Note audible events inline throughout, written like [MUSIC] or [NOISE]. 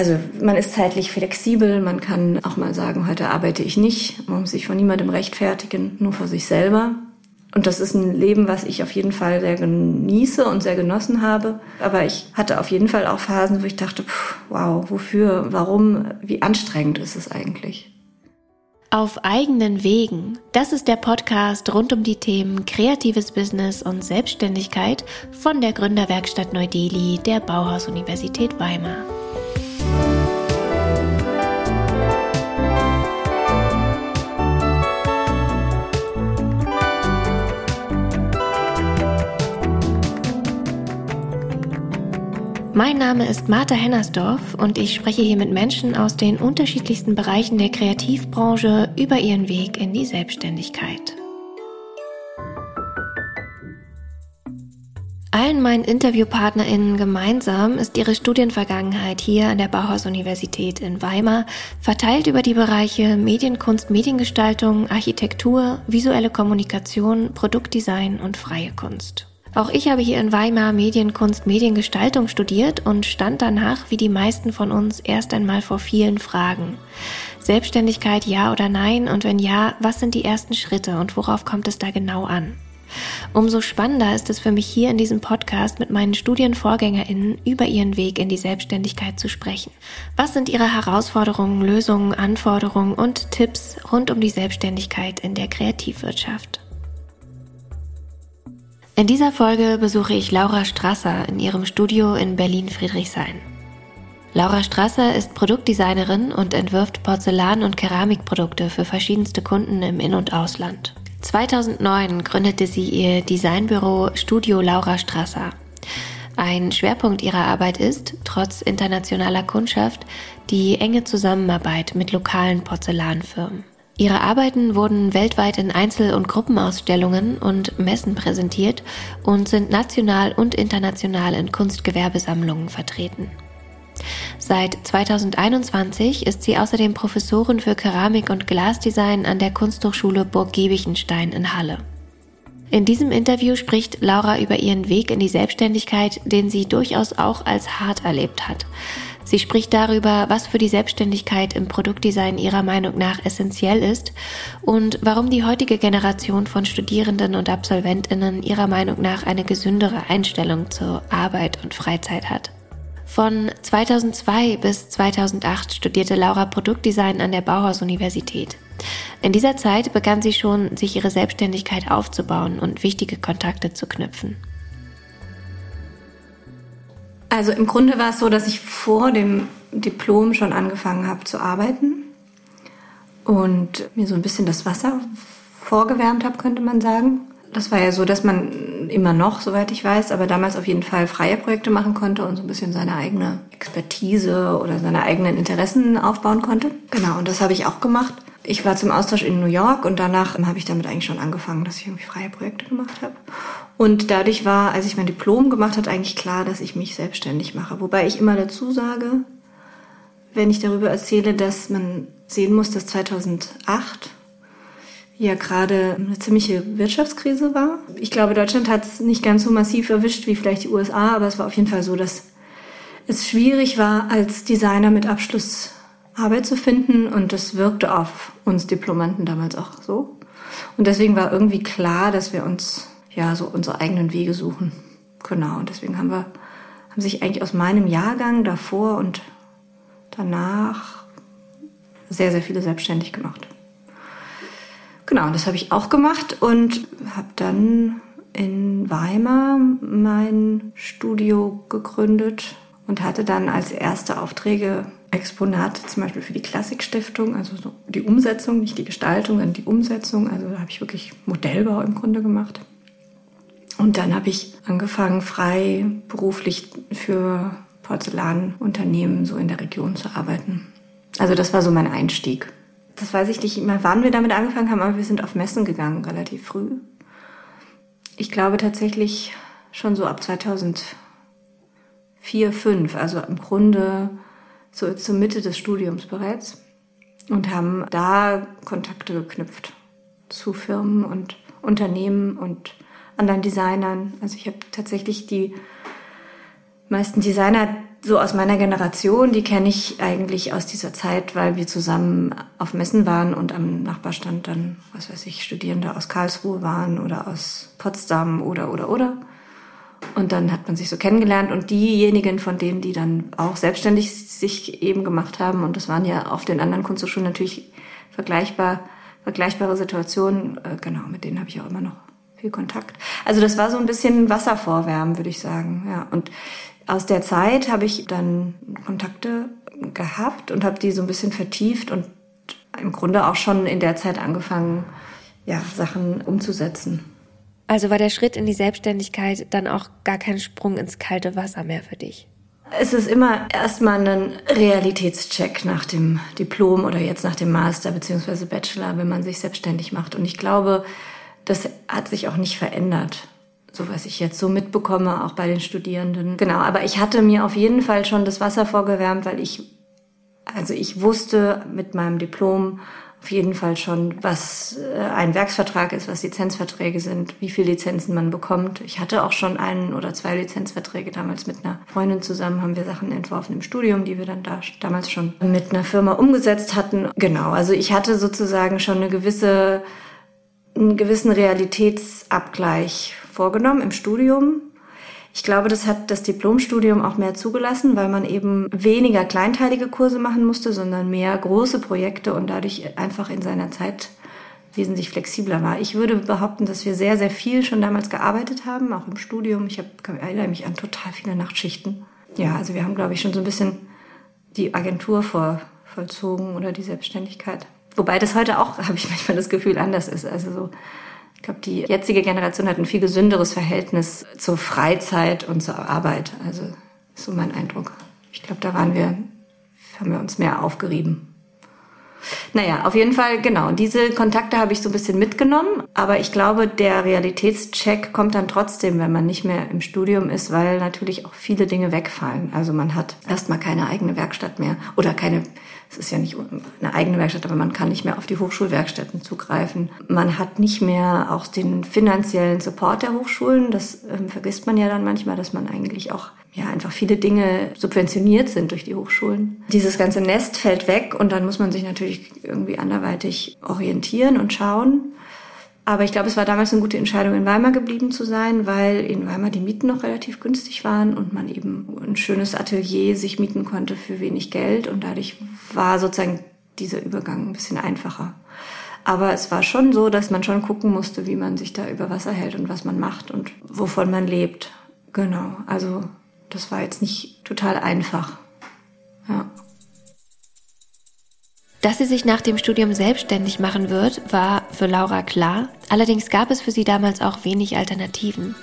Also man ist zeitlich flexibel, man kann auch mal sagen, heute arbeite ich nicht, man muss sich von niemandem rechtfertigen, nur vor sich selber. Und das ist ein Leben, was ich auf jeden Fall sehr genieße und sehr genossen habe. Aber ich hatte auf jeden Fall auch Phasen, wo ich dachte, pff, wow, wofür, warum, wie anstrengend ist es eigentlich? Auf eigenen Wegen. Das ist der Podcast rund um die Themen kreatives Business und Selbstständigkeit von der Gründerwerkstatt Neu-Delhi der Bauhaus-Universität Weimar. Mein Name ist Martha Hennersdorf und ich spreche hier mit Menschen aus den unterschiedlichsten Bereichen der Kreativbranche über ihren Weg in die Selbstständigkeit. Allen meinen InterviewpartnerInnen gemeinsam ist ihre Studienvergangenheit hier an der Bauhaus-Universität in Weimar verteilt über die Bereiche Medienkunst, Mediengestaltung, Architektur, visuelle Kommunikation, Produktdesign und freie Kunst. Auch ich habe hier in Weimar Medienkunst, Mediengestaltung studiert und stand danach, wie die meisten von uns, erst einmal vor vielen Fragen. Selbstständigkeit ja oder nein und wenn ja, was sind die ersten Schritte und worauf kommt es da genau an? Umso spannender ist es für mich hier in diesem Podcast mit meinen Studienvorgängerinnen über ihren Weg in die Selbstständigkeit zu sprechen. Was sind ihre Herausforderungen, Lösungen, Anforderungen und Tipps rund um die Selbstständigkeit in der Kreativwirtschaft? In dieser Folge besuche ich Laura Strasser in ihrem Studio in Berlin-Friedrichshain. Laura Strasser ist Produktdesignerin und entwirft Porzellan- und Keramikprodukte für verschiedenste Kunden im In- und Ausland. 2009 gründete sie ihr Designbüro Studio Laura Strasser. Ein Schwerpunkt ihrer Arbeit ist, trotz internationaler Kundschaft, die enge Zusammenarbeit mit lokalen Porzellanfirmen. Ihre Arbeiten wurden weltweit in Einzel- und Gruppenausstellungen und Messen präsentiert und sind national und international in Kunstgewerbesammlungen vertreten. Seit 2021 ist sie außerdem Professorin für Keramik und Glasdesign an der Kunsthochschule Burg Giebichenstein in Halle. In diesem Interview spricht Laura über ihren Weg in die Selbstständigkeit, den sie durchaus auch als hart erlebt hat. Sie spricht darüber, was für die Selbstständigkeit im Produktdesign ihrer Meinung nach essentiell ist und warum die heutige Generation von Studierenden und Absolventinnen ihrer Meinung nach eine gesündere Einstellung zur Arbeit und Freizeit hat. Von 2002 bis 2008 studierte Laura Produktdesign an der Bauhaus-Universität. In dieser Zeit begann sie schon, sich ihre Selbstständigkeit aufzubauen und wichtige Kontakte zu knüpfen. Also im Grunde war es so, dass ich vor dem Diplom schon angefangen habe zu arbeiten und mir so ein bisschen das Wasser vorgewärmt habe, könnte man sagen. Das war ja so, dass man immer noch, soweit ich weiß, aber damals auf jeden Fall freie Projekte machen konnte und so ein bisschen seine eigene Expertise oder seine eigenen Interessen aufbauen konnte. Genau, und das habe ich auch gemacht. Ich war zum Austausch in New York und danach habe ich damit eigentlich schon angefangen, dass ich irgendwie freie Projekte gemacht habe. Und dadurch war, als ich mein Diplom gemacht habe, eigentlich klar, dass ich mich selbstständig mache. Wobei ich immer dazu sage, wenn ich darüber erzähle, dass man sehen muss, dass 2008 ja gerade eine ziemliche Wirtschaftskrise war. Ich glaube, Deutschland hat es nicht ganz so massiv erwischt wie vielleicht die USA, aber es war auf jeden Fall so, dass es schwierig war, als Designer mit Abschluss Arbeit zu finden und das wirkte auf uns Diplomanten damals auch so. Und deswegen war irgendwie klar, dass wir uns ja so unsere eigenen Wege suchen. Genau. Und deswegen haben wir, haben sich eigentlich aus meinem Jahrgang davor und danach sehr, sehr viele selbstständig gemacht. Genau, und das habe ich auch gemacht und habe dann in Weimar mein Studio gegründet und hatte dann als erste Aufträge Exponate zum Beispiel für die Klassikstiftung, also so die Umsetzung, nicht die Gestaltung, sondern die Umsetzung. Also da habe ich wirklich Modellbau im Grunde gemacht. Und dann habe ich angefangen, frei beruflich für Porzellanunternehmen so in der Region zu arbeiten. Also das war so mein Einstieg. Das weiß ich nicht immer, wann wir damit angefangen haben, aber wir sind auf Messen gegangen, relativ früh. Ich glaube tatsächlich schon so ab 2004, 2005, also im Grunde so zur Mitte des Studiums bereits und haben da Kontakte geknüpft zu Firmen und Unternehmen und anderen Designern. Also ich habe tatsächlich die meisten Designer, so aus meiner Generation, die kenne ich eigentlich aus dieser Zeit, weil wir zusammen auf Messen waren und am Nachbarstand dann, was weiß ich, Studierende aus Karlsruhe waren oder aus Potsdam oder, oder, oder. Und dann hat man sich so kennengelernt und diejenigen von denen, die dann auch selbstständig sich eben gemacht haben, und das waren ja auf den anderen Kunsthochschulen natürlich vergleichbar, vergleichbare Situationen, äh, genau, mit denen habe ich auch immer noch viel Kontakt. Also das war so ein bisschen Wasservorwärmen, würde ich sagen. Ja. Und aus der Zeit habe ich dann Kontakte gehabt und habe die so ein bisschen vertieft und im Grunde auch schon in der Zeit angefangen, ja, Sachen umzusetzen. Also war der Schritt in die Selbstständigkeit dann auch gar kein Sprung ins kalte Wasser mehr für dich? Es ist immer erstmal ein Realitätscheck nach dem Diplom oder jetzt nach dem Master bzw. Bachelor, wenn man sich selbstständig macht. Und ich glaube, das hat sich auch nicht verändert, so was ich jetzt so mitbekomme, auch bei den Studierenden. Genau, aber ich hatte mir auf jeden Fall schon das Wasser vorgewärmt, weil ich, also ich wusste mit meinem Diplom auf jeden Fall schon, was äh, ein Werksvertrag ist, was Lizenzverträge sind, wie viele Lizenzen man bekommt. Ich hatte auch schon einen oder zwei Lizenzverträge damals mit einer Freundin zusammen, haben wir Sachen entworfen im Studium, die wir dann da damals schon mit einer Firma umgesetzt hatten. Genau, also ich hatte sozusagen schon eine gewisse, einen gewissen Realitätsabgleich vorgenommen im Studium ich glaube, das hat das Diplomstudium auch mehr zugelassen, weil man eben weniger kleinteilige Kurse machen musste, sondern mehr große Projekte und dadurch einfach in seiner Zeit wesentlich flexibler war. Ich würde behaupten, dass wir sehr, sehr viel schon damals gearbeitet haben, auch im Studium. Ich erinnere mich an total viele Nachtschichten. Ja, also wir haben, glaube ich, schon so ein bisschen die Agentur vor, vollzogen oder die Selbstständigkeit. Wobei das heute auch, [LAUGHS] habe ich manchmal das Gefühl, anders ist. Also so ich glaube, die jetzige Generation hat ein viel gesünderes Verhältnis zur Freizeit und zur Arbeit. Also ist so mein Eindruck. Ich glaube, da waren wir, haben wir uns mehr aufgerieben. Naja, auf jeden Fall, genau. Diese Kontakte habe ich so ein bisschen mitgenommen. Aber ich glaube, der Realitätscheck kommt dann trotzdem, wenn man nicht mehr im Studium ist, weil natürlich auch viele Dinge wegfallen. Also man hat erstmal keine eigene Werkstatt mehr oder keine es ist ja nicht eine eigene Werkstatt, aber man kann nicht mehr auf die Hochschulwerkstätten zugreifen. Man hat nicht mehr auch den finanziellen Support der Hochschulen. Das ähm, vergisst man ja dann manchmal, dass man eigentlich auch ja einfach viele Dinge subventioniert sind durch die Hochschulen. Dieses ganze Nest fällt weg und dann muss man sich natürlich irgendwie anderweitig orientieren und schauen. Aber ich glaube, es war damals eine gute Entscheidung, in Weimar geblieben zu sein, weil in Weimar die Mieten noch relativ günstig waren und man eben ein schönes Atelier sich mieten konnte für wenig Geld. Und dadurch war sozusagen dieser Übergang ein bisschen einfacher. Aber es war schon so, dass man schon gucken musste, wie man sich da über Wasser hält und was man macht und wovon man lebt. Genau. Also das war jetzt nicht total einfach. Ja. Dass sie sich nach dem Studium selbstständig machen wird, war für Laura klar. Allerdings gab es für sie damals auch wenig Alternativen.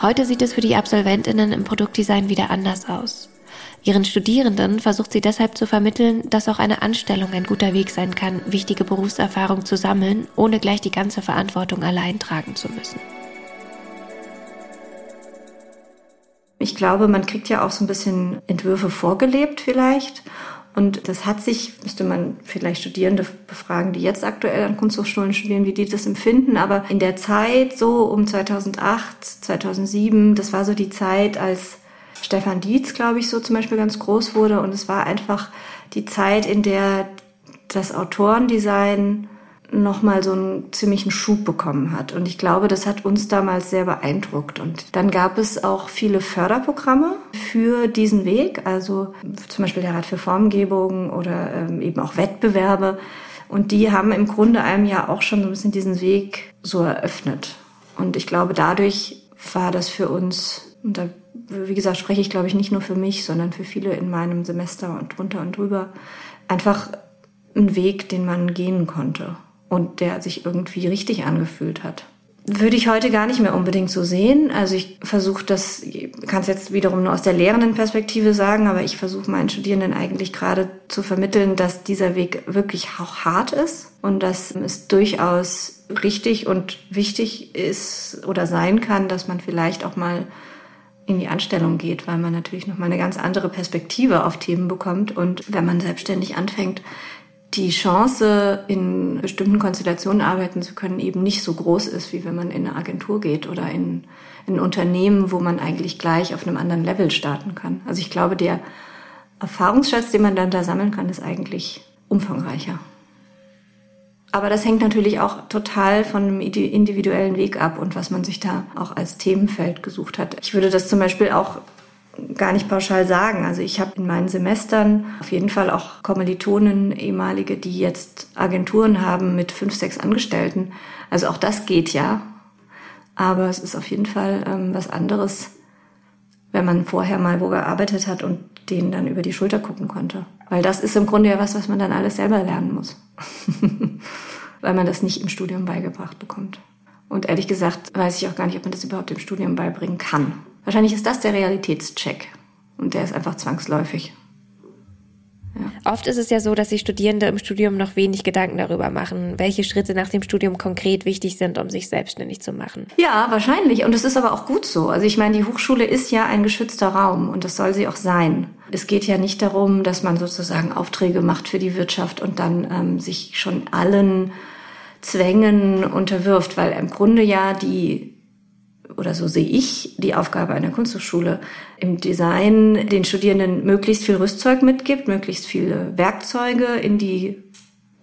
Heute sieht es für die Absolventinnen im Produktdesign wieder anders aus. Ihren Studierenden versucht sie deshalb zu vermitteln, dass auch eine Anstellung ein guter Weg sein kann, wichtige Berufserfahrung zu sammeln, ohne gleich die ganze Verantwortung allein tragen zu müssen. Ich glaube, man kriegt ja auch so ein bisschen Entwürfe vorgelebt vielleicht und das hat sich, müsste man vielleicht Studierende befragen, die jetzt aktuell an Kunsthochschulen studieren, wie die das empfinden. Aber in der Zeit, so um 2008, 2007, das war so die Zeit, als Stefan Dietz, glaube ich, so zum Beispiel ganz groß wurde. Und es war einfach die Zeit, in der das Autorendesign nochmal so einen ziemlichen Schub bekommen hat. Und ich glaube, das hat uns damals sehr beeindruckt. Und dann gab es auch viele Förderprogramme für diesen Weg, also zum Beispiel der Rat für Formgebung oder ähm, eben auch Wettbewerbe. Und die haben im Grunde einem ja auch schon so ein bisschen diesen Weg so eröffnet. Und ich glaube, dadurch war das für uns, und da, wie gesagt, spreche ich glaube ich nicht nur für mich, sondern für viele in meinem Semester und drunter und drüber, einfach ein Weg, den man gehen konnte und der sich irgendwie richtig angefühlt hat. Würde ich heute gar nicht mehr unbedingt so sehen. Also ich versuche das, kann es jetzt wiederum nur aus der lehrenden Perspektive sagen, aber ich versuche meinen Studierenden eigentlich gerade zu vermitteln, dass dieser Weg wirklich auch hart ist und dass es durchaus richtig und wichtig ist oder sein kann, dass man vielleicht auch mal in die Anstellung geht, weil man natürlich noch mal eine ganz andere Perspektive auf Themen bekommt und wenn man selbstständig anfängt, die Chance, in bestimmten Konstellationen arbeiten zu können, eben nicht so groß ist, wie wenn man in eine Agentur geht oder in, in ein Unternehmen, wo man eigentlich gleich auf einem anderen Level starten kann. Also ich glaube, der Erfahrungsschatz, den man dann da sammeln kann, ist eigentlich umfangreicher. Aber das hängt natürlich auch total von einem individuellen Weg ab und was man sich da auch als Themenfeld gesucht hat. Ich würde das zum Beispiel auch gar nicht pauschal sagen. Also ich habe in meinen Semestern auf jeden Fall auch Kommilitonen, ehemalige, die jetzt Agenturen haben mit fünf, sechs Angestellten. Also auch das geht ja. Aber es ist auf jeden Fall ähm, was anderes, wenn man vorher mal wo gearbeitet hat und denen dann über die Schulter gucken konnte. Weil das ist im Grunde ja was, was man dann alles selber lernen muss. [LAUGHS] Weil man das nicht im Studium beigebracht bekommt. Und ehrlich gesagt weiß ich auch gar nicht, ob man das überhaupt im Studium beibringen kann. Wahrscheinlich ist das der Realitätscheck. Und der ist einfach zwangsläufig. Ja. Oft ist es ja so, dass sich Studierende im Studium noch wenig Gedanken darüber machen, welche Schritte nach dem Studium konkret wichtig sind, um sich selbstständig zu machen. Ja, wahrscheinlich. Und es ist aber auch gut so. Also ich meine, die Hochschule ist ja ein geschützter Raum und das soll sie auch sein. Es geht ja nicht darum, dass man sozusagen Aufträge macht für die Wirtschaft und dann ähm, sich schon allen Zwängen unterwirft, weil im Grunde ja die oder so sehe ich die Aufgabe einer Kunsthochschule im Design den Studierenden möglichst viel Rüstzeug mitgibt, möglichst viele Werkzeuge in die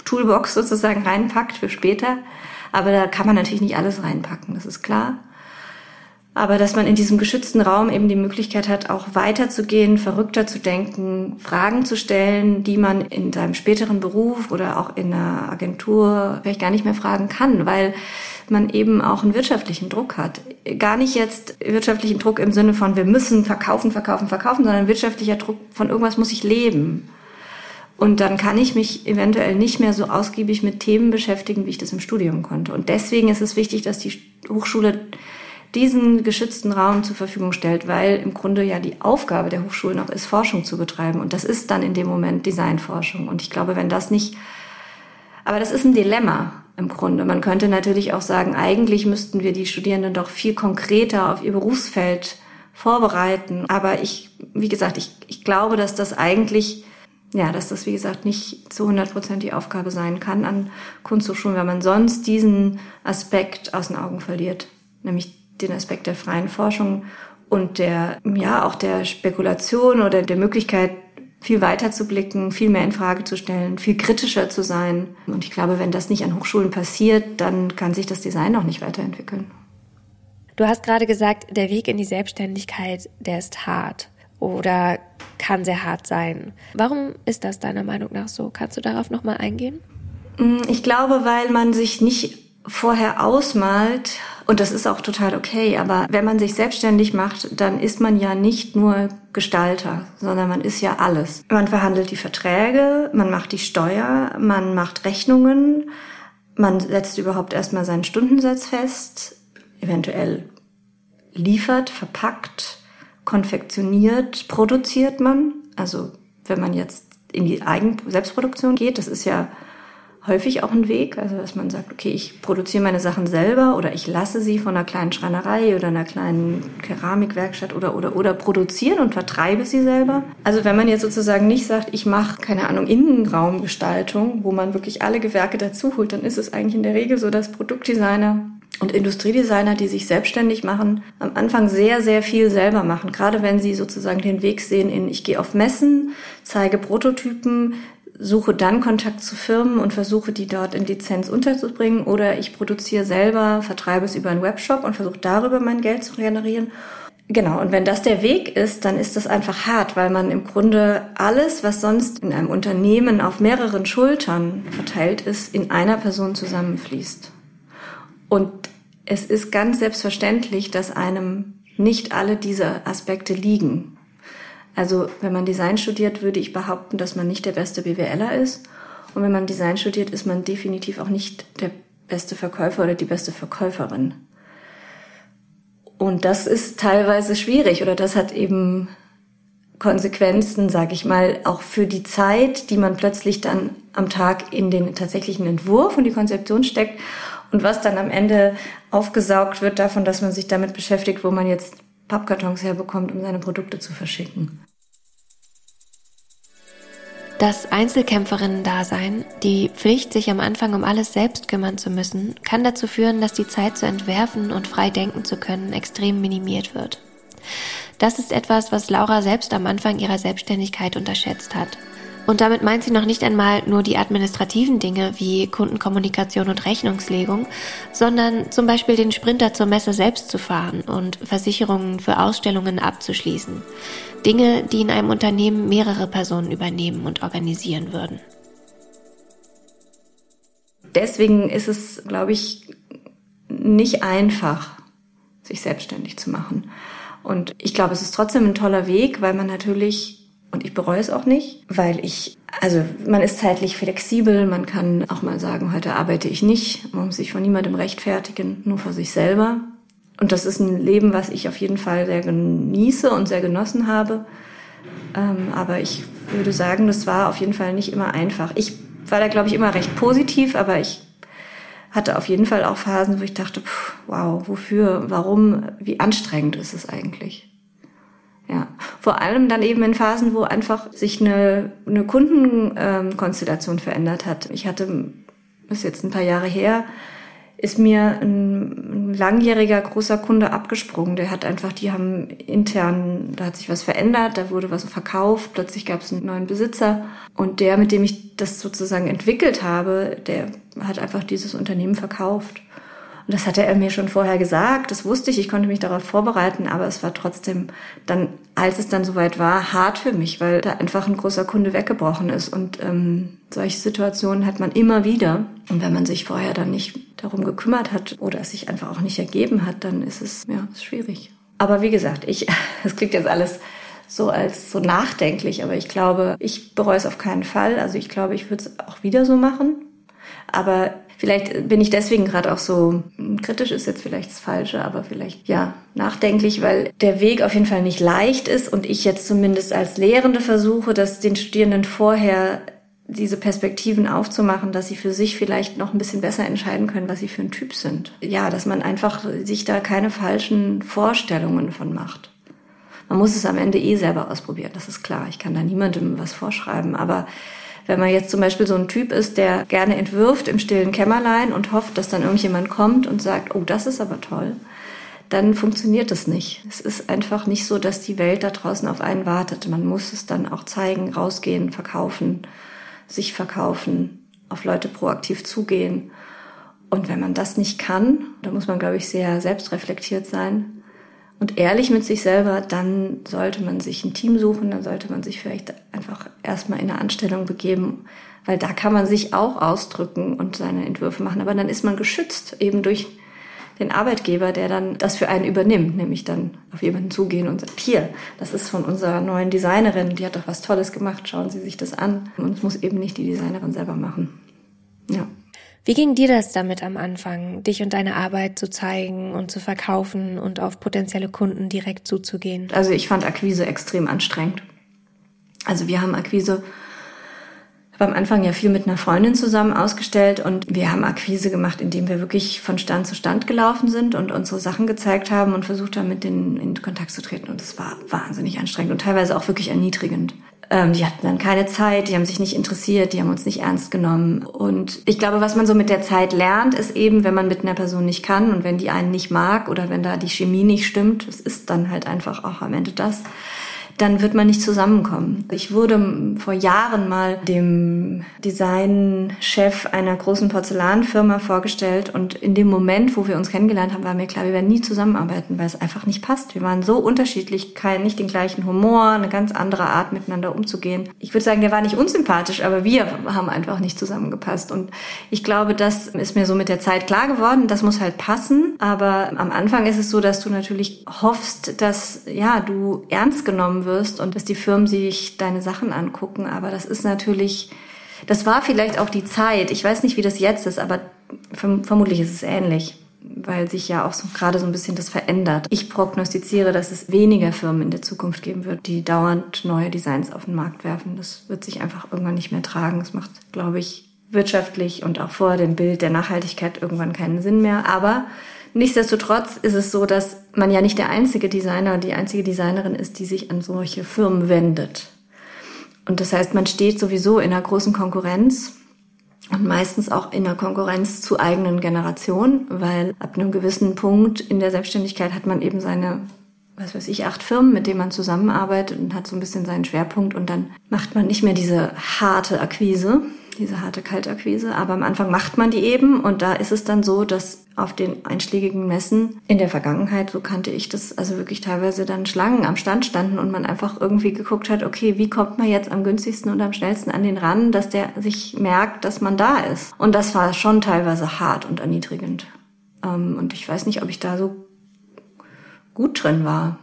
Toolbox sozusagen reinpackt für später. Aber da kann man natürlich nicht alles reinpacken, das ist klar. Aber dass man in diesem geschützten Raum eben die Möglichkeit hat, auch weiterzugehen, verrückter zu denken, Fragen zu stellen, die man in seinem späteren Beruf oder auch in einer Agentur vielleicht gar nicht mehr fragen kann, weil man eben auch einen wirtschaftlichen Druck hat. Gar nicht jetzt wirtschaftlichen Druck im Sinne von, wir müssen verkaufen, verkaufen, verkaufen, sondern wirtschaftlicher Druck von irgendwas muss ich leben. Und dann kann ich mich eventuell nicht mehr so ausgiebig mit Themen beschäftigen, wie ich das im Studium konnte. Und deswegen ist es wichtig, dass die Hochschule diesen geschützten Raum zur Verfügung stellt, weil im Grunde ja die Aufgabe der Hochschulen auch ist, Forschung zu betreiben. Und das ist dann in dem Moment Designforschung. Und ich glaube, wenn das nicht, aber das ist ein Dilemma im Grunde. Man könnte natürlich auch sagen, eigentlich müssten wir die Studierenden doch viel konkreter auf ihr Berufsfeld vorbereiten. Aber ich, wie gesagt, ich, ich glaube, dass das eigentlich, ja, dass das, wie gesagt, nicht zu 100 Prozent die Aufgabe sein kann an Kunsthochschulen, wenn man sonst diesen Aspekt aus den Augen verliert. Nämlich den Aspekt der freien Forschung und der, ja, auch der Spekulation oder der Möglichkeit, viel weiter zu blicken, viel mehr in Frage zu stellen, viel kritischer zu sein. Und ich glaube, wenn das nicht an Hochschulen passiert, dann kann sich das Design auch nicht weiterentwickeln. Du hast gerade gesagt, der Weg in die Selbstständigkeit, der ist hart oder kann sehr hart sein. Warum ist das deiner Meinung nach so? Kannst du darauf nochmal eingehen? Ich glaube, weil man sich nicht vorher ausmalt, und das ist auch total okay, aber wenn man sich selbstständig macht, dann ist man ja nicht nur Gestalter, sondern man ist ja alles. Man verhandelt die Verträge, man macht die Steuer, man macht Rechnungen, man setzt überhaupt erstmal seinen Stundensatz fest, eventuell liefert, verpackt, konfektioniert, produziert man. Also wenn man jetzt in die Eigen Selbstproduktion geht, das ist ja häufig auch ein Weg, also dass man sagt, okay, ich produziere meine Sachen selber oder ich lasse sie von einer kleinen Schreinerei oder einer kleinen Keramikwerkstatt oder oder oder produzieren und vertreibe sie selber. Also wenn man jetzt sozusagen nicht sagt, ich mache keine Ahnung Innenraumgestaltung, wo man wirklich alle Gewerke dazu holt, dann ist es eigentlich in der Regel so, dass Produktdesigner und Industriedesigner, die sich selbstständig machen, am Anfang sehr, sehr viel selber machen. Gerade wenn sie sozusagen den Weg sehen in, ich gehe auf Messen, zeige Prototypen, suche dann Kontakt zu Firmen und versuche die dort in Lizenz unterzubringen oder ich produziere selber, vertreibe es über einen Webshop und versuche darüber mein Geld zu generieren. Genau, und wenn das der Weg ist, dann ist das einfach hart, weil man im Grunde alles, was sonst in einem Unternehmen auf mehreren Schultern verteilt ist, in einer Person zusammenfließt. Und es ist ganz selbstverständlich, dass einem nicht alle diese Aspekte liegen. Also wenn man Design studiert, würde ich behaupten, dass man nicht der beste BWLer ist. Und wenn man Design studiert, ist man definitiv auch nicht der beste Verkäufer oder die beste Verkäuferin. Und das ist teilweise schwierig oder das hat eben Konsequenzen, sage ich mal, auch für die Zeit, die man plötzlich dann am Tag in den tatsächlichen Entwurf und die Konzeption steckt und was dann am Ende aufgesaugt wird davon, dass man sich damit beschäftigt, wo man jetzt Pappkartons herbekommt, um seine Produkte zu verschicken. Das Einzelkämpferinnen-Dasein, die Pflicht, sich am Anfang um alles selbst kümmern zu müssen, kann dazu führen, dass die Zeit zu entwerfen und frei denken zu können extrem minimiert wird. Das ist etwas, was Laura selbst am Anfang ihrer Selbstständigkeit unterschätzt hat. Und damit meint sie noch nicht einmal nur die administrativen Dinge wie Kundenkommunikation und Rechnungslegung, sondern zum Beispiel den Sprinter zur Messe selbst zu fahren und Versicherungen für Ausstellungen abzuschließen. Dinge, die in einem Unternehmen mehrere Personen übernehmen und organisieren würden. Deswegen ist es, glaube ich, nicht einfach, sich selbstständig zu machen. Und ich glaube, es ist trotzdem ein toller Weg, weil man natürlich und ich bereue es auch nicht, weil ich, also man ist zeitlich flexibel, man kann auch mal sagen, heute arbeite ich nicht, man muss sich von niemandem rechtfertigen, nur vor sich selber. Und das ist ein Leben, was ich auf jeden Fall sehr genieße und sehr genossen habe. Ähm, aber ich würde sagen, das war auf jeden Fall nicht immer einfach. Ich war da, glaube ich, immer recht positiv, aber ich hatte auf jeden Fall auch Phasen, wo ich dachte, pff, wow, wofür, warum, wie anstrengend ist es eigentlich? Ja, vor allem dann eben in Phasen, wo einfach sich eine, eine Kundenkonstellation verändert hat. Ich hatte, das ist jetzt ein paar Jahre her, ist mir ein, ein langjähriger großer Kunde abgesprungen. Der hat einfach, die haben intern, da hat sich was verändert, da wurde was verkauft, plötzlich gab es einen neuen Besitzer. Und der, mit dem ich das sozusagen entwickelt habe, der hat einfach dieses Unternehmen verkauft. Und das hatte er mir schon vorher gesagt, das wusste ich, ich konnte mich darauf vorbereiten, aber es war trotzdem dann, als es dann soweit war, hart für mich, weil da einfach ein großer Kunde weggebrochen ist. Und ähm, solche Situationen hat man immer wieder. Und wenn man sich vorher dann nicht darum gekümmert hat oder es sich einfach auch nicht ergeben hat, dann ist es ja ist schwierig. Aber wie gesagt, ich, [LAUGHS] es klingt jetzt alles so als so nachdenklich, aber ich glaube, ich bereue es auf keinen Fall. Also ich glaube, ich würde es auch wieder so machen. Aber Vielleicht bin ich deswegen gerade auch so kritisch ist jetzt vielleicht das Falsche, aber vielleicht ja nachdenklich, weil der Weg auf jeden Fall nicht leicht ist und ich jetzt zumindest als Lehrende versuche, dass den Studierenden vorher diese Perspektiven aufzumachen, dass sie für sich vielleicht noch ein bisschen besser entscheiden können, was sie für ein Typ sind. Ja, dass man einfach sich da keine falschen Vorstellungen von macht. Man muss es am Ende eh selber ausprobieren, das ist klar. Ich kann da niemandem was vorschreiben, aber wenn man jetzt zum Beispiel so ein Typ ist, der gerne entwirft im stillen Kämmerlein und hofft, dass dann irgendjemand kommt und sagt, oh, das ist aber toll, dann funktioniert das nicht. Es ist einfach nicht so, dass die Welt da draußen auf einen wartet. Man muss es dann auch zeigen, rausgehen, verkaufen, sich verkaufen, auf Leute proaktiv zugehen. Und wenn man das nicht kann, da muss man, glaube ich, sehr selbstreflektiert sein, und ehrlich mit sich selber, dann sollte man sich ein Team suchen, dann sollte man sich vielleicht einfach erstmal in eine Anstellung begeben, weil da kann man sich auch ausdrücken und seine Entwürfe machen. Aber dann ist man geschützt eben durch den Arbeitgeber, der dann das für einen übernimmt, nämlich dann auf jemanden zugehen und sagt, hier, das ist von unserer neuen Designerin, die hat doch was Tolles gemacht, schauen Sie sich das an. Und es muss eben nicht die Designerin selber machen. Ja. Wie ging dir das damit am Anfang, dich und deine Arbeit zu zeigen und zu verkaufen und auf potenzielle Kunden direkt zuzugehen? Also ich fand Akquise extrem anstrengend. Also wir haben Akquise am Anfang ja viel mit einer Freundin zusammen ausgestellt und wir haben Akquise gemacht, indem wir wirklich von Stand zu Stand gelaufen sind und unsere Sachen gezeigt haben und versucht haben, mit denen in Kontakt zu treten. Und es war wahnsinnig anstrengend und teilweise auch wirklich erniedrigend. Ähm, die hatten dann keine Zeit, die haben sich nicht interessiert, die haben uns nicht ernst genommen. Und ich glaube, was man so mit der Zeit lernt, ist eben, wenn man mit einer Person nicht kann und wenn die einen nicht mag oder wenn da die Chemie nicht stimmt, es ist dann halt einfach auch am Ende das dann wird man nicht zusammenkommen. Ich wurde vor Jahren mal dem Designchef einer großen Porzellanfirma vorgestellt und in dem Moment, wo wir uns kennengelernt haben, war mir klar, wir werden nie zusammenarbeiten, weil es einfach nicht passt. Wir waren so unterschiedlich, kein, nicht den gleichen Humor, eine ganz andere Art miteinander umzugehen. Ich würde sagen, der war nicht unsympathisch, aber wir haben einfach nicht zusammengepasst und ich glaube, das ist mir so mit der Zeit klar geworden. Das muss halt passen, aber am Anfang ist es so, dass du natürlich hoffst, dass ja, du ernst genommen wirst und dass die Firmen sich deine Sachen angucken. Aber das ist natürlich, das war vielleicht auch die Zeit. Ich weiß nicht, wie das jetzt ist, aber vermutlich ist es ähnlich weil sich ja auch so, gerade so ein bisschen das verändert. Ich prognostiziere, dass es weniger Firmen in der Zukunft geben wird, die dauernd neue Designs auf den Markt werfen. Das wird sich einfach irgendwann nicht mehr tragen. Das macht, glaube ich, wirtschaftlich und auch vor dem Bild der Nachhaltigkeit irgendwann keinen Sinn mehr. Aber Nichtsdestotrotz ist es so, dass man ja nicht der einzige Designer die einzige Designerin ist, die sich an solche Firmen wendet. Und das heißt, man steht sowieso in einer großen Konkurrenz und meistens auch in einer Konkurrenz zu eigenen Generationen, weil ab einem gewissen Punkt in der Selbstständigkeit hat man eben seine, was weiß ich, acht Firmen, mit denen man zusammenarbeitet und hat so ein bisschen seinen Schwerpunkt und dann macht man nicht mehr diese harte Akquise, diese harte Kaltakquise. Aber am Anfang macht man die eben und da ist es dann so, dass auf den einschlägigen Messen in der Vergangenheit, so kannte ich das, also wirklich teilweise dann Schlangen am Stand standen und man einfach irgendwie geguckt hat, okay, wie kommt man jetzt am günstigsten und am schnellsten an den ran, dass der sich merkt, dass man da ist. Und das war schon teilweise hart und erniedrigend. Ähm, und ich weiß nicht, ob ich da so gut drin war.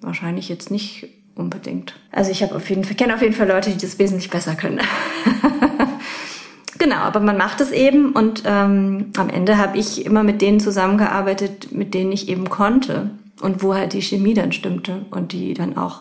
Wahrscheinlich jetzt nicht unbedingt. Also ich habe auf jeden Fall, kenne auf jeden Fall Leute, die das wesentlich besser können. [LAUGHS] Genau, aber man macht es eben und ähm, am Ende habe ich immer mit denen zusammengearbeitet, mit denen ich eben konnte und wo halt die Chemie dann stimmte und die dann auch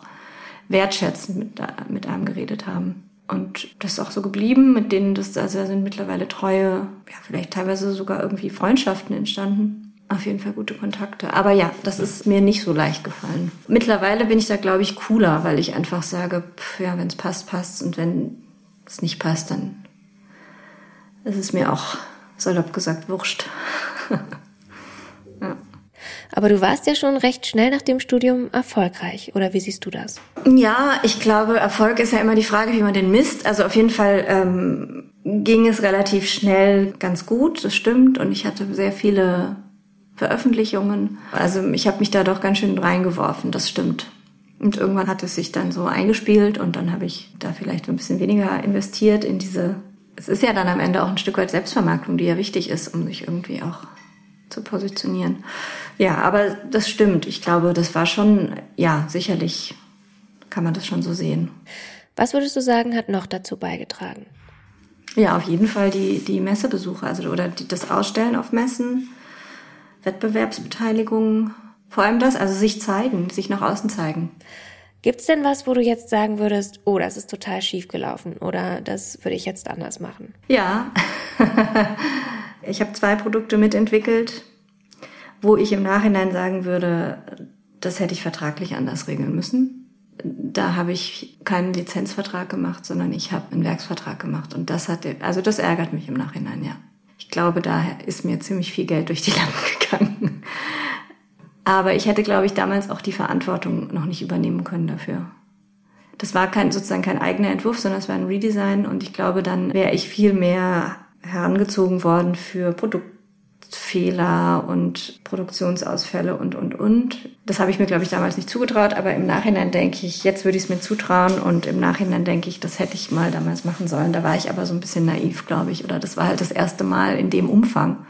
wertschätzend mit, mit einem geredet haben. Und das ist auch so geblieben, mit denen das, also da sind mittlerweile treue, ja, vielleicht teilweise sogar irgendwie Freundschaften entstanden. Auf jeden Fall gute Kontakte. Aber ja, das ist mir nicht so leicht gefallen. Mittlerweile bin ich da, glaube ich, cooler, weil ich einfach sage, pff, ja, wenn es passt, passt. Und wenn es nicht passt, dann es ist mir auch salopp gesagt wurscht. ja. Aber du warst ja schon recht schnell nach dem Studium erfolgreich, oder wie siehst du das? Ja, ich glaube, Erfolg ist ja immer die Frage, wie man den misst. Also auf jeden Fall ähm, ging es relativ schnell ganz gut, das stimmt. Und ich hatte sehr viele Veröffentlichungen. Also ich habe mich da doch ganz schön reingeworfen, das stimmt. Und irgendwann hat es sich dann so eingespielt und dann habe ich da vielleicht ein bisschen weniger investiert in diese es ist ja dann am Ende auch ein Stück weit Selbstvermarktung, die ja wichtig ist, um sich irgendwie auch zu positionieren. Ja, aber das stimmt. Ich glaube, das war schon, ja, sicherlich kann man das schon so sehen. Was würdest du sagen, hat noch dazu beigetragen? Ja, auf jeden Fall die, die Messebesuche, also oder die, das Ausstellen auf Messen, Wettbewerbsbeteiligung, vor allem das, also sich zeigen, sich nach außen zeigen. Gibt's denn was, wo du jetzt sagen würdest, oh, das ist total schief gelaufen oder das würde ich jetzt anders machen? Ja, [LAUGHS] ich habe zwei Produkte mitentwickelt, wo ich im Nachhinein sagen würde, das hätte ich vertraglich anders regeln müssen. Da habe ich keinen Lizenzvertrag gemacht, sondern ich habe einen Werksvertrag gemacht und das hat, also das ärgert mich im Nachhinein, ja. Ich glaube, da ist mir ziemlich viel Geld durch die Lampe [LAUGHS] gegangen. Aber ich hätte, glaube ich, damals auch die Verantwortung noch nicht übernehmen können dafür. Das war kein, sozusagen kein eigener Entwurf, sondern es war ein Redesign und ich glaube, dann wäre ich viel mehr herangezogen worden für Produktfehler und Produktionsausfälle und, und, und. Das habe ich mir, glaube ich, damals nicht zugetraut, aber im Nachhinein denke ich, jetzt würde ich es mir zutrauen und im Nachhinein denke ich, das hätte ich mal damals machen sollen. Da war ich aber so ein bisschen naiv, glaube ich, oder das war halt das erste Mal in dem Umfang.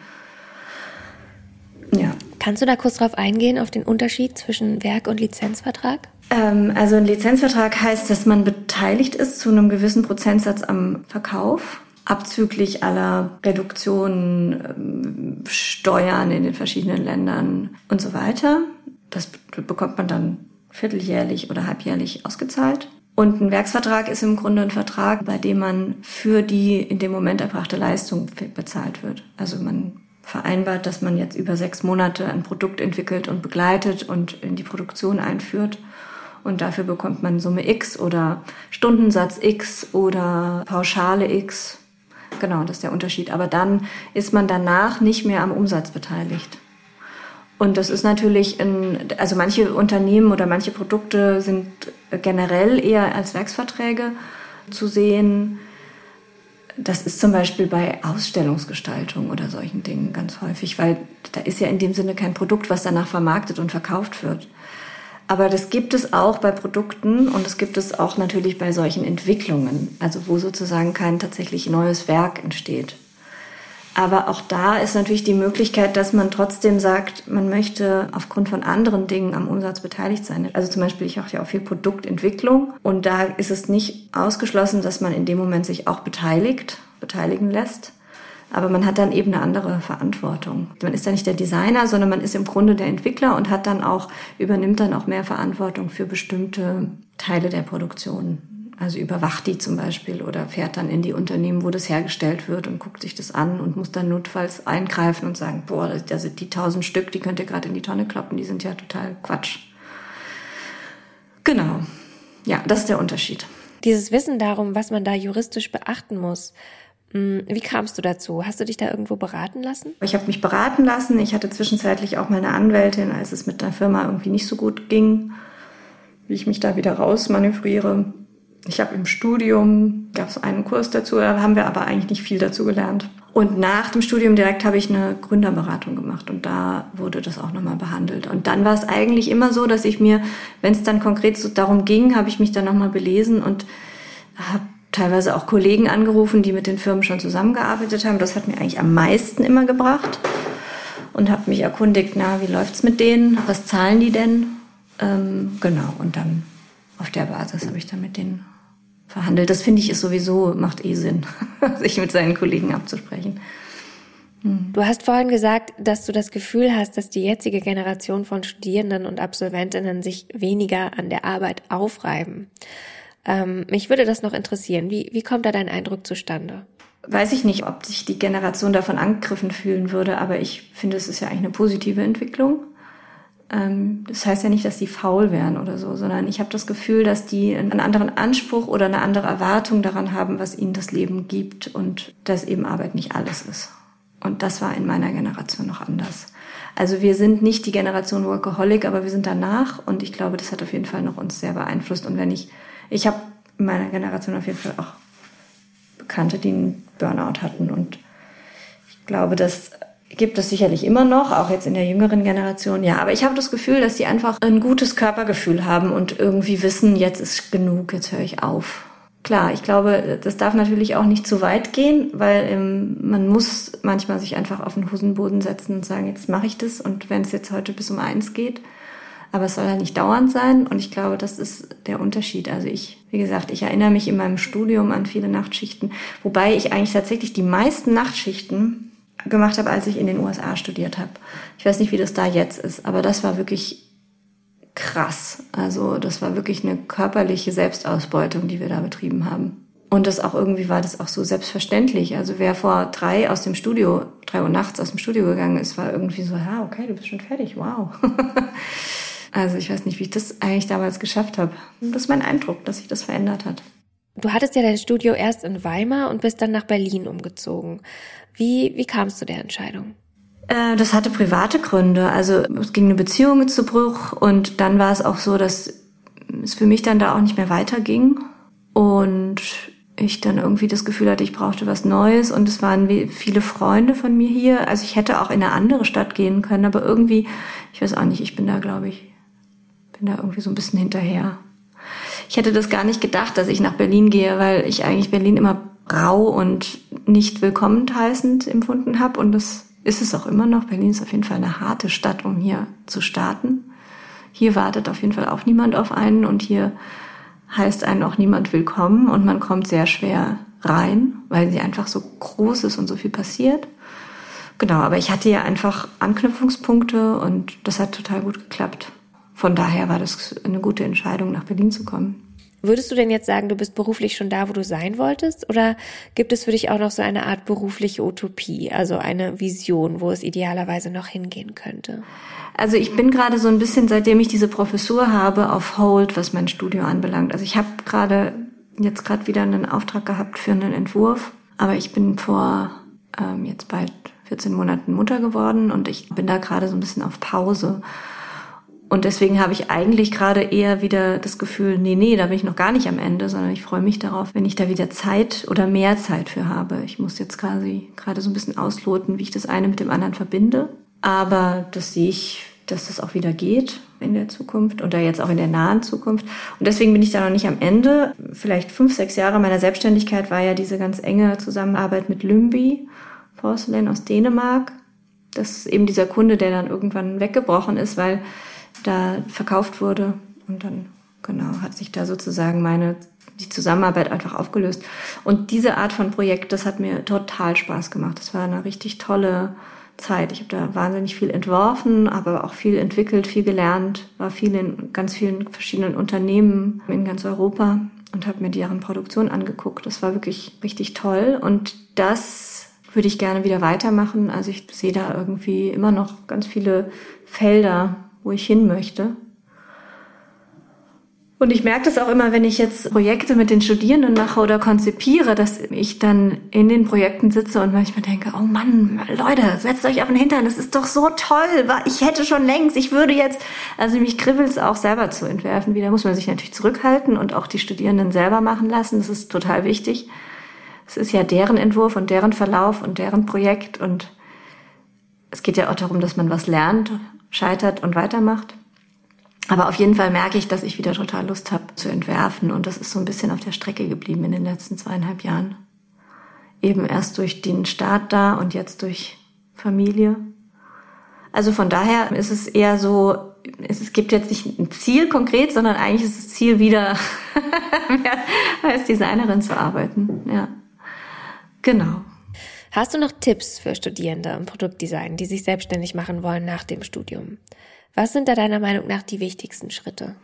Ja. Kannst du da kurz drauf eingehen, auf den Unterschied zwischen Werk- und Lizenzvertrag? Ähm, also ein Lizenzvertrag heißt, dass man beteiligt ist zu einem gewissen Prozentsatz am Verkauf, abzüglich aller Reduktionen, ähm, Steuern in den verschiedenen Ländern und so weiter. Das bekommt man dann vierteljährlich oder halbjährlich ausgezahlt. Und ein Werksvertrag ist im Grunde ein Vertrag, bei dem man für die in dem Moment erbrachte Leistung bezahlt wird. Also man vereinbart, dass man jetzt über sechs Monate ein Produkt entwickelt und begleitet und in die Produktion einführt. Und dafür bekommt man Summe X oder Stundensatz X oder Pauschale X. Genau, das ist der Unterschied. Aber dann ist man danach nicht mehr am Umsatz beteiligt. Und das ist natürlich, ein, also manche Unternehmen oder manche Produkte sind generell eher als Werksverträge zu sehen. Das ist zum Beispiel bei Ausstellungsgestaltung oder solchen Dingen ganz häufig, weil da ist ja in dem Sinne kein Produkt, was danach vermarktet und verkauft wird. Aber das gibt es auch bei Produkten und es gibt es auch natürlich bei solchen Entwicklungen, also wo sozusagen kein tatsächlich neues Werk entsteht. Aber auch da ist natürlich die Möglichkeit, dass man trotzdem sagt, man möchte aufgrund von anderen Dingen am Umsatz beteiligt sein. Also zum Beispiel, ich mache ja auch viel Produktentwicklung und da ist es nicht ausgeschlossen, dass man in dem Moment sich auch beteiligt, beteiligen lässt. Aber man hat dann eben eine andere Verantwortung. Man ist ja nicht der Designer, sondern man ist im Grunde der Entwickler und hat dann auch, übernimmt dann auch mehr Verantwortung für bestimmte Teile der Produktion. Also überwacht die zum Beispiel oder fährt dann in die Unternehmen, wo das hergestellt wird und guckt sich das an und muss dann notfalls eingreifen und sagen, boah, das sind die tausend Stück, die könnt ihr gerade in die Tonne kloppen, die sind ja total Quatsch. Genau. Ja, das ist der Unterschied. Dieses Wissen darum, was man da juristisch beachten muss, hm, wie kamst du dazu? Hast du dich da irgendwo beraten lassen? Ich habe mich beraten lassen. Ich hatte zwischenzeitlich auch mal eine Anwältin, als es mit der Firma irgendwie nicht so gut ging, wie ich mich da wieder rausmanövriere. Ich habe im Studium, gab es einen Kurs dazu, da haben wir aber eigentlich nicht viel dazu gelernt. Und nach dem Studium direkt habe ich eine Gründerberatung gemacht und da wurde das auch nochmal behandelt. Und dann war es eigentlich immer so, dass ich mir, wenn es dann konkret so darum ging, habe ich mich dann nochmal belesen und habe teilweise auch Kollegen angerufen, die mit den Firmen schon zusammengearbeitet haben. Das hat mir eigentlich am meisten immer gebracht und habe mich erkundigt, na, wie läuft's mit denen? Was zahlen die denn? Ähm, genau, und dann auf der Basis habe ich dann mit denen verhandelt. Das finde ich ist sowieso, macht eh Sinn, [LAUGHS] sich mit seinen Kollegen abzusprechen. Hm. Du hast vorhin gesagt, dass du das Gefühl hast, dass die jetzige Generation von Studierenden und Absolventinnen sich weniger an der Arbeit aufreiben. Ähm, mich würde das noch interessieren. Wie, wie kommt da dein Eindruck zustande? Weiß ich nicht, ob sich die Generation davon angegriffen fühlen würde, aber ich finde, es ist ja eigentlich eine positive Entwicklung. Ähm, das heißt ja nicht, dass die faul wären oder so, sondern ich habe das Gefühl, dass die einen anderen Anspruch oder eine andere Erwartung daran haben, was ihnen das Leben gibt und dass eben Arbeit nicht alles ist. Und das war in meiner Generation noch anders. Also wir sind nicht die Generation Workaholic, aber wir sind danach und ich glaube, das hat auf jeden Fall noch uns sehr beeinflusst. Und wenn ich, ich habe in meiner Generation auf jeden Fall auch Bekannte, die einen Burnout hatten und ich glaube, dass gibt es sicherlich immer noch, auch jetzt in der jüngeren Generation, ja. Aber ich habe das Gefühl, dass sie einfach ein gutes Körpergefühl haben und irgendwie wissen, jetzt ist genug, jetzt höre ich auf. Klar, ich glaube, das darf natürlich auch nicht zu weit gehen, weil ähm, man muss manchmal sich einfach auf den Hosenboden setzen und sagen, jetzt mache ich das und wenn es jetzt heute bis um eins geht, aber es soll ja nicht dauernd sein und ich glaube, das ist der Unterschied. Also ich, wie gesagt, ich erinnere mich in meinem Studium an viele Nachtschichten, wobei ich eigentlich tatsächlich die meisten Nachtschichten gemacht habe, als ich in den USA studiert habe. Ich weiß nicht, wie das da jetzt ist, aber das war wirklich krass. Also das war wirklich eine körperliche Selbstausbeutung, die wir da betrieben haben. Und das auch irgendwie war das auch so selbstverständlich. Also wer vor drei aus dem Studio, drei Uhr nachts aus dem Studio gegangen ist, war irgendwie so, ja, okay, du bist schon fertig, wow. [LAUGHS] also ich weiß nicht, wie ich das eigentlich damals geschafft habe. Das ist mein Eindruck, dass sich das verändert hat. Du hattest ja dein Studio erst in Weimar und bist dann nach Berlin umgezogen. Wie, wie kam es zu der Entscheidung? Äh, das hatte private Gründe. Also es ging eine Beziehung zu Bruch und dann war es auch so, dass es für mich dann da auch nicht mehr weiterging und ich dann irgendwie das Gefühl hatte, ich brauchte was Neues und es waren viele Freunde von mir hier. Also ich hätte auch in eine andere Stadt gehen können, aber irgendwie, ich weiß auch nicht, ich bin da, glaube ich, bin da irgendwie so ein bisschen hinterher. Ich hätte das gar nicht gedacht, dass ich nach Berlin gehe, weil ich eigentlich Berlin immer rau und nicht willkommen heißend empfunden habe. Und das ist es auch immer noch. Berlin ist auf jeden Fall eine harte Stadt, um hier zu starten. Hier wartet auf jeden Fall auch niemand auf einen und hier heißt einen auch niemand willkommen und man kommt sehr schwer rein, weil sie einfach so groß ist und so viel passiert. Genau, aber ich hatte ja einfach Anknüpfungspunkte und das hat total gut geklappt. Von daher war das eine gute Entscheidung, nach Berlin zu kommen. Würdest du denn jetzt sagen, du bist beruflich schon da, wo du sein wolltest? Oder gibt es für dich auch noch so eine Art berufliche Utopie, also eine Vision, wo es idealerweise noch hingehen könnte? Also ich bin gerade so ein bisschen, seitdem ich diese Professur habe, auf Hold, was mein Studio anbelangt. Also ich habe gerade jetzt gerade wieder einen Auftrag gehabt für einen Entwurf, aber ich bin vor ähm, jetzt bald 14 Monaten Mutter geworden und ich bin da gerade so ein bisschen auf Pause und deswegen habe ich eigentlich gerade eher wieder das Gefühl, nee, nee, da bin ich noch gar nicht am Ende, sondern ich freue mich darauf, wenn ich da wieder Zeit oder mehr Zeit für habe. Ich muss jetzt quasi gerade so ein bisschen ausloten, wie ich das eine mit dem anderen verbinde. Aber das sehe ich, dass das auch wieder geht in der Zukunft oder jetzt auch in der nahen Zukunft. Und deswegen bin ich da noch nicht am Ende. Vielleicht fünf, sechs Jahre meiner Selbstständigkeit war ja diese ganz enge Zusammenarbeit mit Lümbi, Porcelain aus Dänemark. Das ist eben dieser Kunde, der dann irgendwann weggebrochen ist, weil da verkauft wurde. Und dann, genau, hat sich da sozusagen meine, die Zusammenarbeit einfach aufgelöst. Und diese Art von Projekt, das hat mir total Spaß gemacht. Das war eine richtig tolle Zeit. Ich habe da wahnsinnig viel entworfen, aber auch viel entwickelt, viel gelernt, war viel in ganz vielen verschiedenen Unternehmen in ganz Europa und habe mir deren Produktion angeguckt. Das war wirklich richtig toll und das würde ich gerne wieder weitermachen. Also ich sehe da irgendwie immer noch ganz viele Felder, wo ich hin möchte. Und ich merke das auch immer, wenn ich jetzt Projekte mit den Studierenden mache oder konzipiere, dass ich dann in den Projekten sitze und manchmal denke, oh Mann, Leute, setzt euch auf den Hintern, das ist doch so toll, ich hätte schon längst, ich würde jetzt, also mich kribbelt es auch selber zu entwerfen. Wieder muss man sich natürlich zurückhalten und auch die Studierenden selber machen lassen, das ist total wichtig. Es ist ja deren Entwurf und deren Verlauf und deren Projekt und es geht ja auch darum, dass man was lernt, scheitert und weitermacht. Aber auf jeden Fall merke ich, dass ich wieder total Lust habe zu entwerfen. Und das ist so ein bisschen auf der Strecke geblieben in den letzten zweieinhalb Jahren. Eben erst durch den Start da und jetzt durch Familie. Also von daher ist es eher so, es gibt jetzt nicht ein Ziel konkret, sondern eigentlich ist das Ziel wieder [LAUGHS] als Designerin zu arbeiten. Ja, genau. Hast du noch Tipps für Studierende im Produktdesign, die sich selbstständig machen wollen nach dem Studium? Was sind da deiner Meinung nach die wichtigsten Schritte?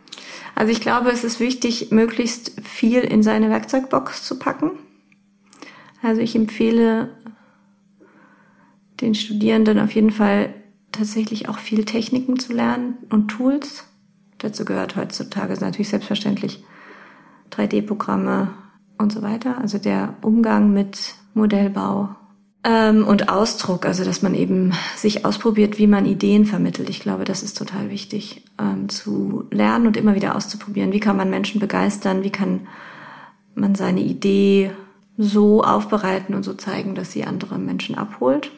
Also ich glaube, es ist wichtig, möglichst viel in seine Werkzeugbox zu packen. Also ich empfehle den Studierenden auf jeden Fall tatsächlich auch viel Techniken zu lernen und Tools. Dazu gehört heutzutage natürlich selbstverständlich 3D-Programme und so weiter. Also der Umgang mit Modellbau, ähm, und Ausdruck, also dass man eben sich ausprobiert, wie man Ideen vermittelt. Ich glaube, das ist total wichtig, ähm, zu lernen und immer wieder auszuprobieren. Wie kann man Menschen begeistern? Wie kann man seine Idee so aufbereiten und so zeigen, dass sie andere Menschen abholt?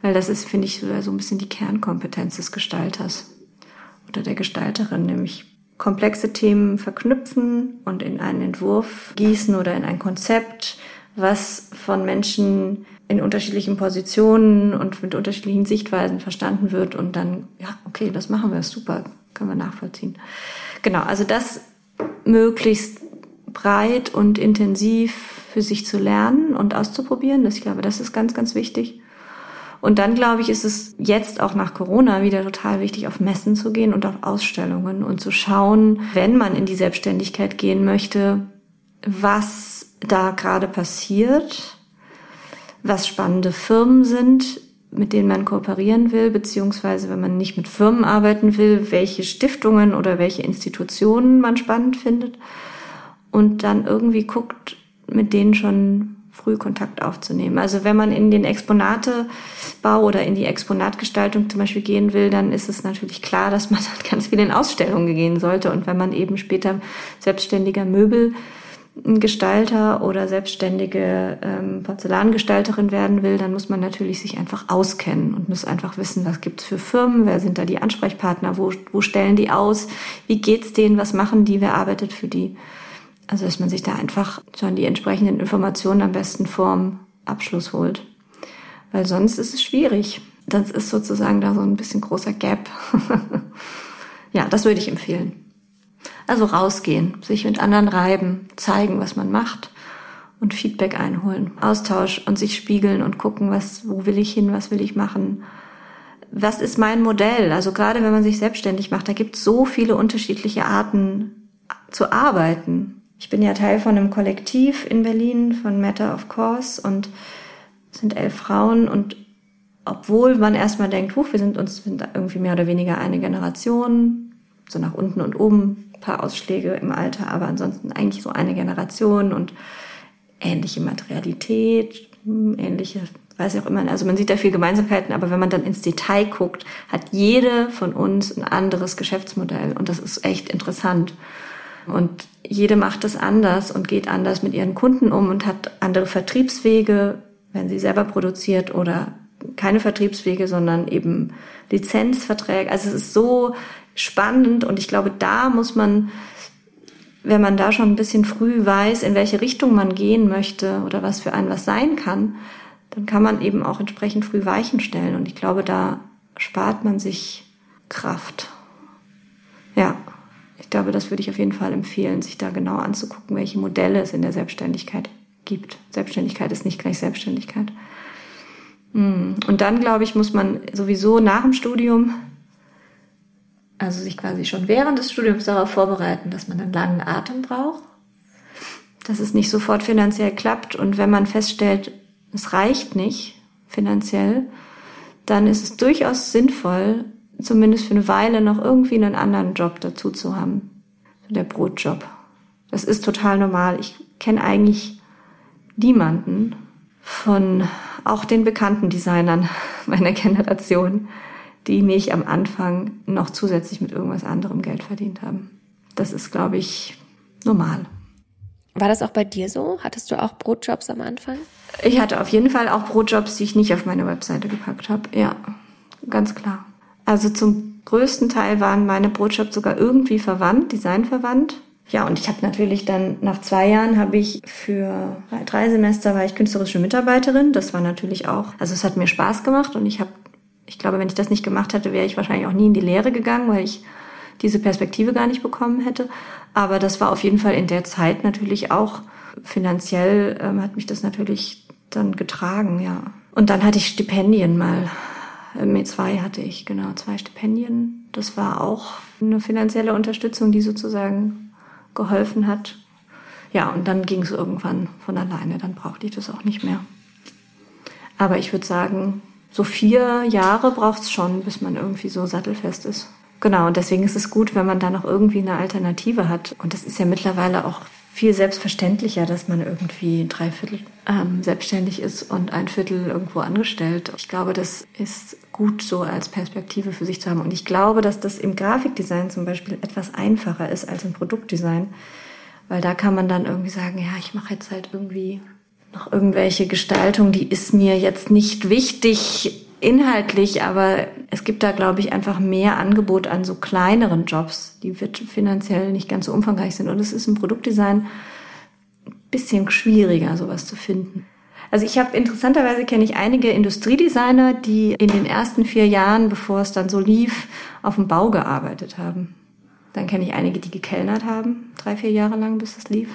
Weil das ist, finde ich, so ein bisschen die Kernkompetenz des Gestalters oder der Gestalterin, nämlich komplexe Themen verknüpfen und in einen Entwurf gießen oder in ein Konzept, was von Menschen in unterschiedlichen Positionen und mit unterschiedlichen Sichtweisen verstanden wird und dann, ja, okay, das machen wir, super, können wir nachvollziehen. Genau, also das möglichst breit und intensiv für sich zu lernen und auszuprobieren, das, ich glaube, das ist ganz, ganz wichtig. Und dann, glaube ich, ist es jetzt auch nach Corona wieder total wichtig, auf Messen zu gehen und auf Ausstellungen und zu schauen, wenn man in die Selbstständigkeit gehen möchte, was da gerade passiert was spannende Firmen sind, mit denen man kooperieren will, beziehungsweise wenn man nicht mit Firmen arbeiten will, welche Stiftungen oder welche Institutionen man spannend findet und dann irgendwie guckt, mit denen schon früh Kontakt aufzunehmen. Also wenn man in den Exponatebau oder in die Exponatgestaltung zum Beispiel gehen will, dann ist es natürlich klar, dass man dann [LAUGHS] ganz viel in Ausstellungen gehen sollte. Und wenn man eben später selbstständiger Möbel Gestalter oder selbstständige ähm, Porzellangestalterin werden will, dann muss man natürlich sich einfach auskennen und muss einfach wissen, was gibt's für Firmen, wer sind da die Ansprechpartner, wo, wo stellen die aus, wie geht's denen, was machen die, wer arbeitet für die. Also dass man sich da einfach schon die entsprechenden Informationen am besten vorm Abschluss holt. Weil sonst ist es schwierig. Das ist sozusagen da so ein bisschen großer Gap. [LAUGHS] ja, das würde ich empfehlen. Also rausgehen, sich mit anderen reiben, zeigen, was man macht und Feedback einholen, Austausch und sich spiegeln und gucken, was, wo will ich hin, was will ich machen. Was ist mein Modell? Also gerade wenn man sich selbstständig macht, da gibt es so viele unterschiedliche Arten zu arbeiten. Ich bin ja Teil von einem Kollektiv in Berlin von Matter of Course und sind elf Frauen und obwohl man erstmal denkt, huch, wir sind uns irgendwie mehr oder weniger eine Generation, so nach unten und oben paar Ausschläge im Alter, aber ansonsten eigentlich so eine Generation und ähnliche Materialität, hm, ähnliche, weiß ich auch immer. Also man sieht da viel Gemeinsamkeiten, aber wenn man dann ins Detail guckt, hat jede von uns ein anderes Geschäftsmodell und das ist echt interessant. Und jede macht es anders und geht anders mit ihren Kunden um und hat andere Vertriebswege, wenn sie selber produziert oder keine Vertriebswege, sondern eben Lizenzverträge. Also es ist so spannend und ich glaube, da muss man, wenn man da schon ein bisschen früh weiß, in welche Richtung man gehen möchte oder was für einen was sein kann, dann kann man eben auch entsprechend früh Weichen stellen und ich glaube, da spart man sich Kraft. Ja, ich glaube, das würde ich auf jeden Fall empfehlen, sich da genau anzugucken, welche Modelle es in der Selbstständigkeit gibt. Selbstständigkeit ist nicht gleich Selbstständigkeit. Hm. Und dann, glaube ich, muss man sowieso nach dem Studium also sich quasi schon während des Studiums darauf vorbereiten, dass man einen langen Atem braucht, dass es nicht sofort finanziell klappt und wenn man feststellt, es reicht nicht finanziell, dann ist es durchaus sinnvoll, zumindest für eine Weile noch irgendwie einen anderen Job dazu zu haben. der Brotjob. Das ist total normal. Ich kenne eigentlich niemanden von auch den bekannten Designern [LAUGHS] meiner Generation, die nicht am Anfang noch zusätzlich mit irgendwas anderem Geld verdient haben. Das ist, glaube ich, normal. War das auch bei dir so? Hattest du auch Brotjobs am Anfang? Ich hatte auf jeden Fall auch Brotjobs, die ich nicht auf meine Webseite gepackt habe. Ja, ganz klar. Also zum größten Teil waren meine Brotjobs sogar irgendwie verwandt, designverwandt. Ja, und ich habe natürlich dann nach zwei Jahren habe ich für drei Semester war ich künstlerische Mitarbeiterin. Das war natürlich auch, also es hat mir Spaß gemacht und ich habe, ich glaube, wenn ich das nicht gemacht hätte, wäre ich wahrscheinlich auch nie in die Lehre gegangen, weil ich diese Perspektive gar nicht bekommen hätte. Aber das war auf jeden Fall in der Zeit natürlich auch finanziell ähm, hat mich das natürlich dann getragen, ja. Und dann hatte ich Stipendien mal. Mit zwei hatte ich, genau, zwei Stipendien. Das war auch eine finanzielle Unterstützung, die sozusagen geholfen hat. Ja, und dann ging es irgendwann von alleine, dann brauchte ich das auch nicht mehr. Aber ich würde sagen, so vier Jahre braucht es schon, bis man irgendwie so sattelfest ist. Genau, und deswegen ist es gut, wenn man da noch irgendwie eine Alternative hat. Und das ist ja mittlerweile auch viel selbstverständlicher, dass man irgendwie drei Viertel ähm, selbstständig ist und ein Viertel irgendwo angestellt. Ich glaube, das ist gut so als Perspektive für sich zu haben. Und ich glaube, dass das im Grafikdesign zum Beispiel etwas einfacher ist als im Produktdesign, weil da kann man dann irgendwie sagen, ja, ich mache jetzt halt irgendwie noch irgendwelche Gestaltung, die ist mir jetzt nicht wichtig inhaltlich, aber es gibt da, glaube ich, einfach mehr Angebot an so kleineren Jobs, die finanziell nicht ganz so umfangreich sind. Und es ist im Produktdesign ein bisschen schwieriger, sowas zu finden. Also ich habe interessanterweise kenne ich einige Industriedesigner, die in den ersten vier Jahren, bevor es dann so lief, auf dem Bau gearbeitet haben. Dann kenne ich einige, die gekellnert haben, drei, vier Jahre lang, bis es lief.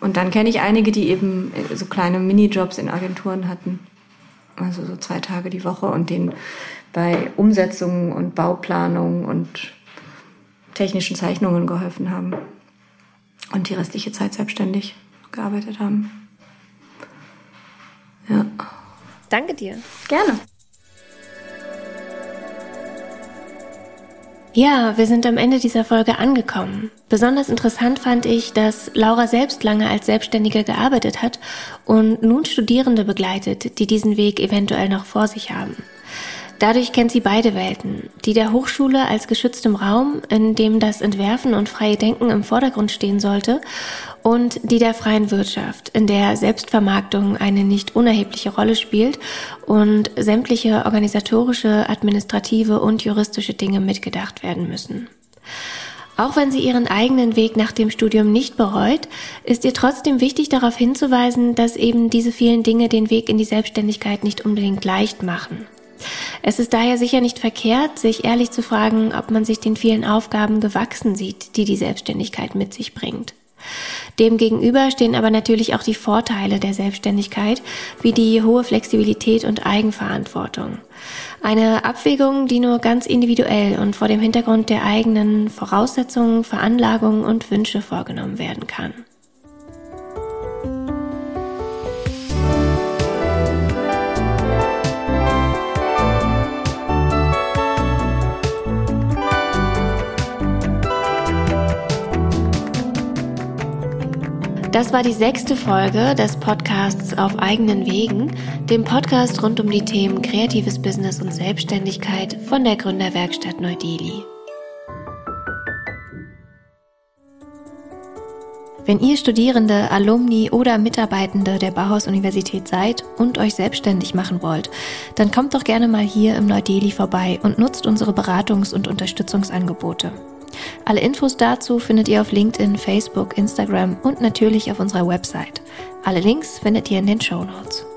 Und dann kenne ich einige, die eben so kleine Minijobs in Agenturen hatten. Also so zwei Tage die Woche und denen bei Umsetzungen und Bauplanung und technischen Zeichnungen geholfen haben. Und die restliche Zeit selbstständig gearbeitet haben. Ja. Danke dir. Gerne. Ja, wir sind am Ende dieser Folge angekommen. Besonders interessant fand ich, dass Laura selbst lange als Selbstständige gearbeitet hat und nun Studierende begleitet, die diesen Weg eventuell noch vor sich haben. Dadurch kennt sie beide Welten, die der Hochschule als geschütztem Raum, in dem das Entwerfen und freie Denken im Vordergrund stehen sollte, und die der freien Wirtschaft, in der Selbstvermarktung eine nicht unerhebliche Rolle spielt und sämtliche organisatorische, administrative und juristische Dinge mitgedacht werden müssen. Auch wenn sie ihren eigenen Weg nach dem Studium nicht bereut, ist ihr trotzdem wichtig darauf hinzuweisen, dass eben diese vielen Dinge den Weg in die Selbstständigkeit nicht unbedingt leicht machen. Es ist daher sicher nicht verkehrt, sich ehrlich zu fragen, ob man sich den vielen Aufgaben gewachsen sieht, die die Selbstständigkeit mit sich bringt. Demgegenüber stehen aber natürlich auch die Vorteile der Selbstständigkeit, wie die hohe Flexibilität und Eigenverantwortung. Eine Abwägung, die nur ganz individuell und vor dem Hintergrund der eigenen Voraussetzungen, Veranlagungen und Wünsche vorgenommen werden kann. Das war die sechste Folge des Podcasts Auf eigenen Wegen, dem Podcast rund um die Themen kreatives Business und Selbstständigkeit von der Gründerwerkstatt Neu-Delhi. Wenn ihr Studierende, Alumni oder Mitarbeitende der Bauhaus-Universität seid und euch selbstständig machen wollt, dann kommt doch gerne mal hier im Neu-Delhi vorbei und nutzt unsere Beratungs- und Unterstützungsangebote. Alle Infos dazu findet ihr auf LinkedIn, Facebook, Instagram und natürlich auf unserer Website. Alle Links findet ihr in den Show Notes.